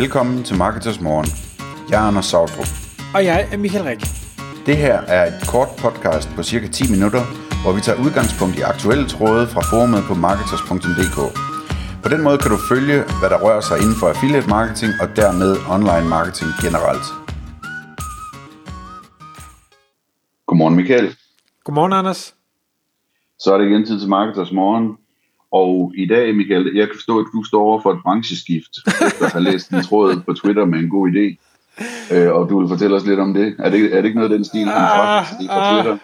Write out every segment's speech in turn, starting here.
Velkommen til Marketers Morgen. Jeg er Anders Sautrup. Og jeg er Michael Rik. Det her er et kort podcast på cirka 10 minutter, hvor vi tager udgangspunkt i aktuelle tråde fra forumet på marketers.dk. På den måde kan du følge, hvad der rører sig inden for affiliate marketing og dermed online marketing generelt. Godmorgen Michael. Godmorgen, Anders. Så er det igen tid til Marketers Morgen. Og i dag, Michael, jeg kan forstå, at du står over for et brancheskift, efter at have læst en tråd på Twitter med en god idé. Øh, og du vil fortælle os lidt om det. Er det, er det ikke noget af den stil, ah, på Twitter?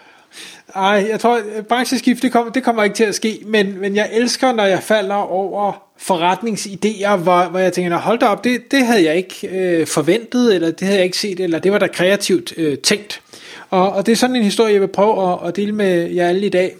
Ej, jeg tror, at brancheskift, det kommer, det kommer ikke til at ske, men, men jeg elsker, når jeg falder over forretningsidéer, hvor, hvor jeg tænker, hold da op, det, det havde jeg ikke øh, forventet, eller det havde jeg ikke set, eller det var da kreativt øh, tænkt. Og, og det er sådan en historie, jeg vil prøve at, at dele med jer alle i dag.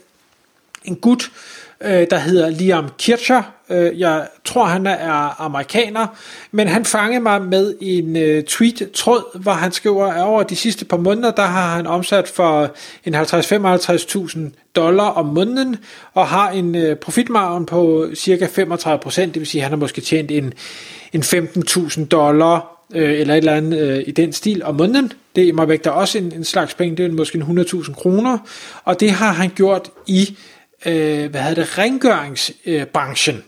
En gut, øh, øh, der hedder Liam Kircher. Øh, jeg tror, han er amerikaner, men han fangede mig med en øh, tweet-tråd, hvor han skriver, at over de sidste par måneder, der har han omsat for en 50-55.000 dollar om måneden, og har en øh, profitmargen på cirka 35 procent, det vil sige, at han har måske tjent en, en 15.000 dollar øh, eller et eller andet øh, i den stil om måneden. Det er mig væk der også en, en slags penge, det er måske 100.000 kroner, og det har han gjort i øh, hvad hedder det, rengøringsbranchen. Øh,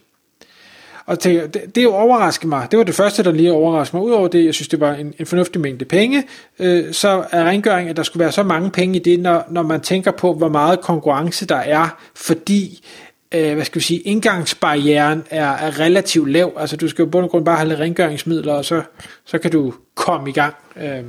og det, det, det overraskede mig. Det var det første, der lige overraskede mig. Udover det, jeg synes, det var en, en fornuftig mængde penge, øh, så er rengøring, at der skulle være så mange penge i det, når, når man tænker på, hvor meget konkurrence der er, fordi øh, hvad skal vi sige, indgangsbarrieren er, er relativt lav. Altså du skal jo bund og grund bare have lidt rengøringsmidler, og så, så kan du komme i gang. Øh,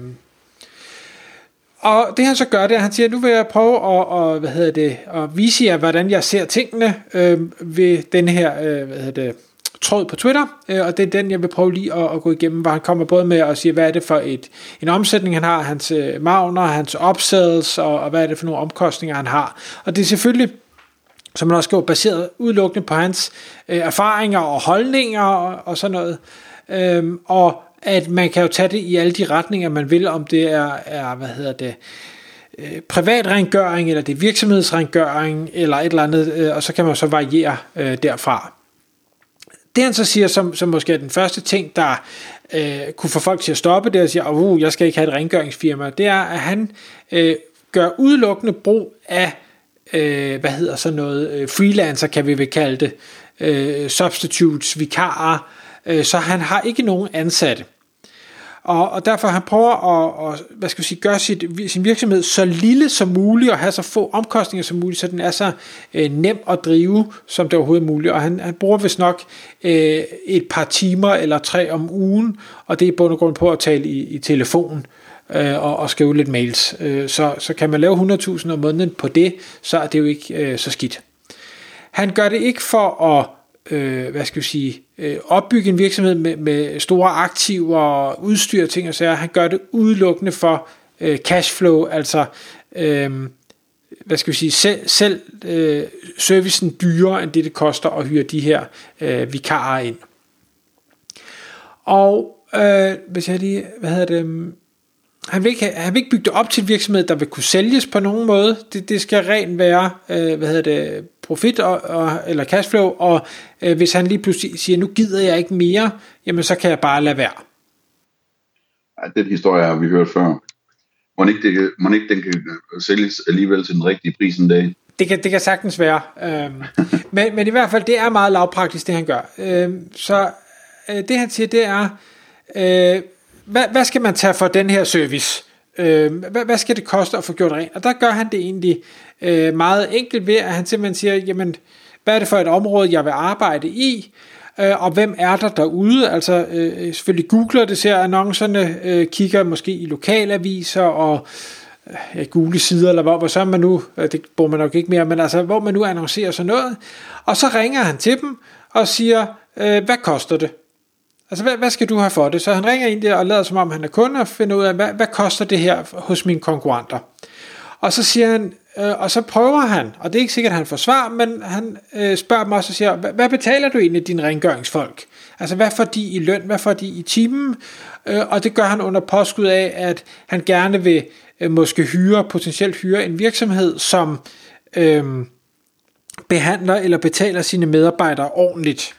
og det han så gør, det er, at han siger, nu vil jeg prøve at, og, hvad hedder det, at vise jer, hvordan jeg ser tingene øh, ved den her øh, hvad hedder det, tråd på Twitter, øh, og det er den, jeg vil prøve lige at, at gå igennem, hvor han kommer både med at sige, hvad er det for et, en omsætning, han har, hans øh, magner, hans upsells, og, og hvad er det for nogle omkostninger, han har. Og det er selvfølgelig som man også skriver, baseret udelukkende på hans øh, erfaringer og holdninger og, og sådan noget. Øhm, og at man kan jo tage det i alle de retninger, man vil, om det er, er hvad hedder det, øh, privatrengøring, eller det er virksomhedsrengøring, eller et eller andet, øh, og så kan man så variere øh, derfra. Det han så siger, som, som måske er den første ting, der øh, kunne få folk til at stoppe det, og siger, uh, jeg skal ikke have et rengøringsfirma, det er, at han øh, gør udelukkende brug af, øh, hvad hedder så noget, øh, freelancer kan vi vel kalde det, øh, substitutes, vikarer, øh, Øh, så han har ikke nogen ansatte. Og, og derfor han prøver at, at hvad skal jeg sige, gøre sit, sin virksomhed så lille som muligt, og have så få omkostninger som muligt, så den er så øh, nem at drive, som det overhovedet er muligt. Og han, han bruger vist nok øh, et par timer eller tre om ugen, og det er bund og grund på at tale i, i telefon øh, og, og skrive lidt mails. Øh, så, så kan man lave 100.000 om måneden på det, så er det jo ikke øh, så skidt. Han gør det ikke for at øh, hvad skal vi sige, øh, opbygge en virksomhed med, med store aktiver, udstyr, ting og sager. Han gør det udelukkende for øh, cashflow, altså øh, hvad skal vi sige, selv, selv øh, servicen dyrere end det, det koster at hyre de her øh, vikarer ind. Og øh, hvis jeg lige, hvad hedder det, han vil, ikke, han vil ikke bygge det op til en virksomhed, der vil kunne sælges på nogen måde. Det, det skal rent være, øh, hvad hedder det, profit og, og, eller cashflow, og øh, hvis han lige pludselig siger, nu gider jeg ikke mere, jamen så kan jeg bare lade være. Ja, den historie har vi hørt før. Må ikke, det, må ikke den kan sælges alligevel til den rigtige pris en dag? Det kan, det kan sagtens være. Øhm, men, men i hvert fald, det er meget lavpraktisk, det han gør. Øhm, så øh, det han siger, det er, øh, hvad, hvad skal man tage for den her service? Øh, hvad, hvad skal det koste at få gjort rent? Og der gør han det egentlig øh, meget enkelt ved, at han simpelthen siger, jamen, hvad er det for et område, jeg vil arbejde i? Øh, og hvem er der derude? Altså øh, selvfølgelig googler det, ser annoncerne, øh, kigger måske i lokalaviser og øh, ja, gule sider, eller hvor, hvor så man nu, øh, det bruger man nok ikke mere, men altså hvor man nu annoncerer sådan noget, og så ringer han til dem og siger, øh, hvad koster det? Altså, hvad, hvad skal du have for det? Så han ringer ind der og lader som om han er kunde og finder ud af, hvad, hvad koster det her hos mine konkurrenter? Og så siger han, øh, og så prøver han, og det er ikke sikkert, at han får svar, men han øh, spørger dem også og siger, hvad, hvad betaler du egentlig dine rengøringsfolk? Altså, hvad får de i løn? Hvad får de i timen? Øh, og det gør han under påskud af, at han gerne vil øh, måske hyre, potentielt hyre en virksomhed, som øh, behandler eller betaler sine medarbejdere ordentligt.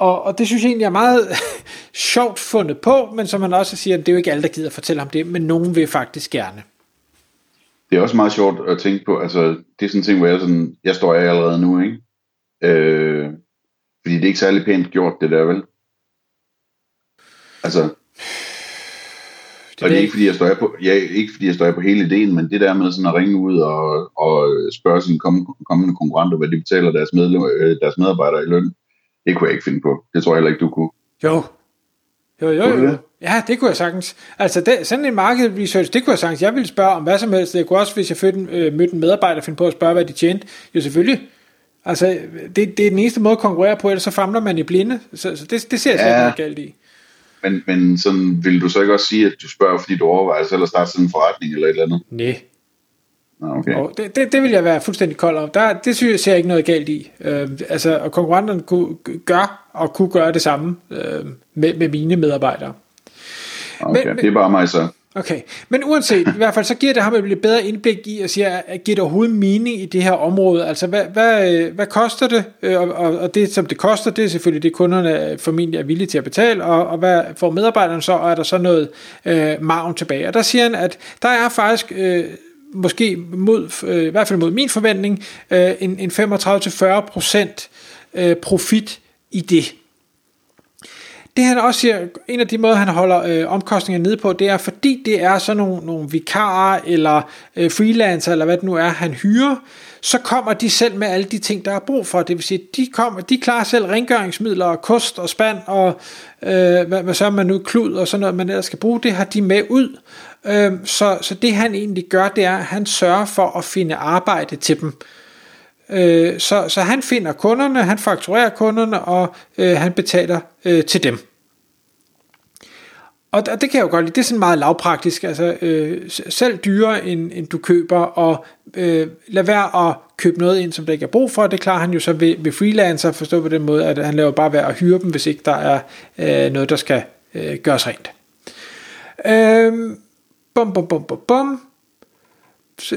Og, og det synes jeg egentlig er meget sjovt fundet på, men som han også siger, det er jo ikke alle, der gider fortælle ham det, men nogen vil faktisk gerne. Det er også meget sjovt at tænke på, altså det er sådan en ting, hvor jeg, sådan, jeg står af allerede nu, ikke? Øh, fordi det er ikke særlig pænt gjort, det der, vel? Altså, det og det er ikke fordi, jeg står af på, ja, ikke fordi jeg står af på hele ideen, men det der med sådan at ringe ud og, og spørge sine kommende konkurrenter, hvad de betaler deres, medlem, øh, deres medarbejdere i løn, det kunne jeg ikke finde på. Det tror jeg heller ikke, du kunne. Jo. Jo, jo, jo. Ja, det kunne jeg sagtens. Altså, det, sådan en market research, det kunne jeg sagtens. Jeg ville spørge om hvad som helst. Det kunne også, hvis jeg fødte, øh, mødte en medarbejder, finde på at spørge, hvad de tjente. Jo, selvfølgelig. Altså, det, det er den eneste måde at konkurrere på, ellers så famler man i blinde. Så, så det, det ser jeg ja. slet ikke galt i. Men, men sådan, vil du så ikke også sige, at du spørger, fordi du overvejer selv at starte sådan en forretning eller et eller andet? Nej. Okay. Og det, det, det vil jeg være fuldstændig kold om. Der, det synes jeg ser jeg ikke noget galt i. Øh, altså, og konkurrenterne kunne, gør og kunne gøre det samme øh, med, med mine medarbejdere. Okay, men, det er bare mig så. Okay, men uanset, i hvert fald så giver det ham et lidt bedre indblik i at sige, at giver det overhovedet mening i det her område? Altså, hvad, hvad, hvad koster det? Øh, og, og, og det, som det koster, det er selvfølgelig det, kunderne formentlig er villige til at betale, og, og hvad får medarbejderne så, og er der så noget øh, maven tilbage? Og der siger han, at der er faktisk... Øh, måske mod, øh, i hvert fald mod min forventning, øh, en, en 35-40% øh, profit i det. Det han også siger, en af de måder, han holder øh, omkostningerne nede på, det er, fordi det er sådan nogle, nogle vikarer eller øh, freelancer, eller hvad det nu er, han hyrer, så kommer de selv med alle de ting, der er brug for. Det vil sige, de, kommer, de klarer selv rengøringsmidler, og kost og spand, og øh, hvad, hvad så man nu, klud og sådan noget, man ellers skal bruge, det har de med ud. Øh, så, så det han egentlig gør, det er, at han sørger for at finde arbejde til dem. Øh, Øh, så, så han finder kunderne, han fakturerer kunderne, og øh, han betaler øh, til dem. Og det kan jeg jo godt lide, det er sådan meget lavpraktisk, altså øh, selv dyrere end, end du køber, og øh, lad være at købe noget ind, som der ikke er brug for, det klarer han jo så ved, ved freelancer, forstå på den måde, at han laver bare værd at hyre dem, hvis ikke der er øh, noget, der skal øh, gøres rent. Øh, bum, bum, bum, bum, bum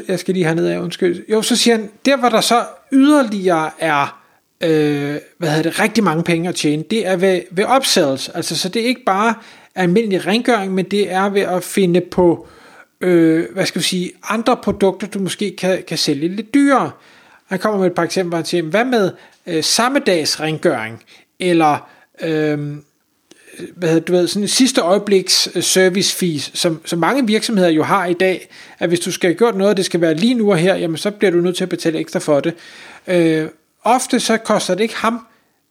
jeg skal lige hernede af, undskyld. Jo, så siger han, der hvor der så yderligere er, øh, hvad hedder det, rigtig mange penge at tjene, det er ved, ved upsells. Altså, så det er ikke bare almindelig rengøring, men det er ved at finde på, øh, hvad skal vi sige, andre produkter, du måske kan, kan sælge lidt dyrere. Han kommer med et par eksempler, han siger, hvad med øh, samme dags rengøring, eller øh, hvad hedder, du ved, sådan en sidste øjebliks øh, service fees, som, som mange virksomheder jo har i dag, at hvis du skal have gjort noget, det skal være lige nu og her, jamen så bliver du nødt til at betale ekstra for det. Øh, ofte så koster det ikke ham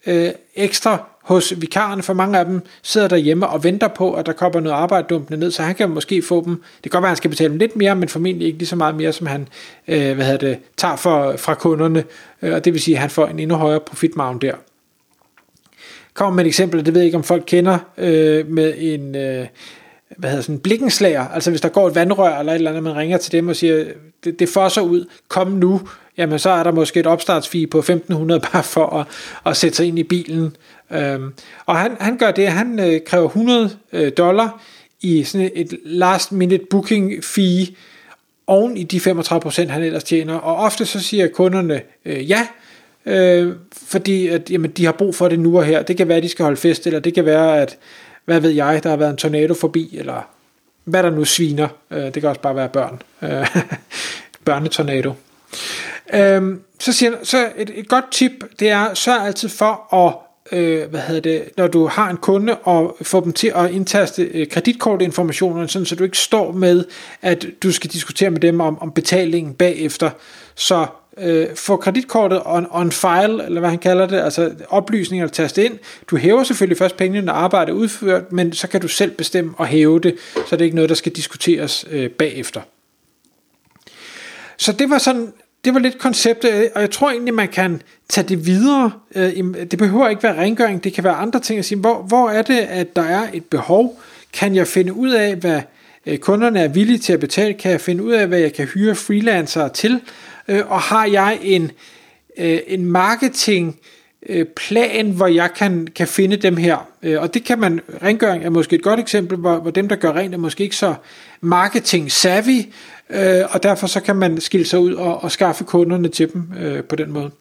øh, ekstra hos vikaren, for mange af dem sidder derhjemme og venter på, at der kommer noget arbejde dumpende ned, så han kan måske få dem, det kan godt være, at han skal betale dem lidt mere, men formentlig ikke lige så meget mere, som han øh, hvad hedder det, tager for, fra kunderne, øh, og det vil sige, at han får en endnu højere profitmargin der kommer med et eksempel, det ved jeg ikke, om folk kender, øh, med en, øh, hvad hedder sådan, blikkenslager, altså hvis der går et vandrør eller et eller andet, man ringer til dem og siger, det, det får ud, kom nu, jamen så er der måske et opstartsfee på 1500 bare for at, at sætte sig ind i bilen. Øhm, og han, han gør det, han øh, kræver 100 øh, dollar i sådan et last minute booking fee, oven i de 35% han ellers tjener, og ofte så siger kunderne øh, ja, øh, fordi at, jamen, de har brug for det nu og her. Det kan være, at de skal holde fest, eller det kan være, at, hvad ved jeg, der har været en tornado forbi, eller hvad der nu sviner. Øh, det kan også bare være børn. Øh, børnetornado. Øh, så siger så et, et godt tip, det er, sørg altid for at øh, hvad hedder det, når du har en kunde, og få dem til at indtaste øh, kreditkortinformationerne, sådan så du ikke står med, at du skal diskutere med dem om, om betalingen bagefter. Så øh, få kreditkortet on, on file, eller hvad han kalder det, altså oplysninger tastet ind. Du hæver selvfølgelig først pengene, når arbejdet er udført, men så kan du selv bestemme at hæve det, så det er ikke noget, der skal diskuteres øh, bagefter. Så det var sådan, det var lidt konceptet, øh, og jeg tror egentlig, man kan tage det videre. Øh, det behøver ikke være rengøring, det kan være andre ting at sige, hvor, hvor er det, at der er et behov? Kan jeg finde ud af, hvad øh, kunderne er villige til at betale? Kan jeg finde ud af, hvad jeg kan hyre freelancere til? og har jeg en, en marketing øh, plan, hvor jeg kan, kan finde dem her. Øh, og det kan man, rengøring er måske et godt eksempel, hvor, hvor dem, der gør rent, er måske ikke så marketing savvy, øh, og derfor så kan man skille sig ud og, og skaffe kunderne til dem øh, på den måde.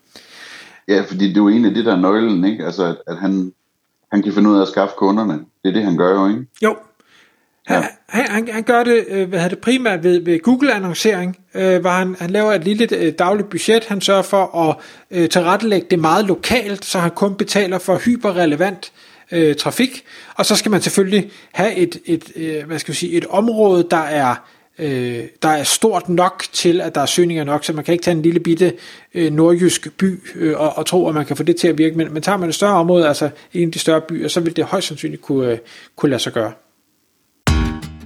Ja, fordi det er jo egentlig det, der er nøglen, ikke? Altså, at, at han, han kan finde ud af at skaffe kunderne. Det er det, han gør jo, ikke? Jo. Han, ja. han, han, han gør det, øh, hvad det primært ved, ved Google-annoncering, øh, hvor han, han laver et lille øh, dagligt budget. Han sørger for at øh, tilrettelægge det meget lokalt, så han kun betaler for hyperrelevant øh, trafik. Og så skal man selvfølgelig have et, et, øh, hvad skal jeg sige, et område, der er øh, der er stort nok til, at der er søgninger nok, så man kan ikke tage en lille bitte øh, nordjysk by øh, og, og tro, at man kan få det til at virke, men, men tager man et større område, altså en af de større byer, så vil det højst sandsynligt kunne, øh, kunne lade sig gøre.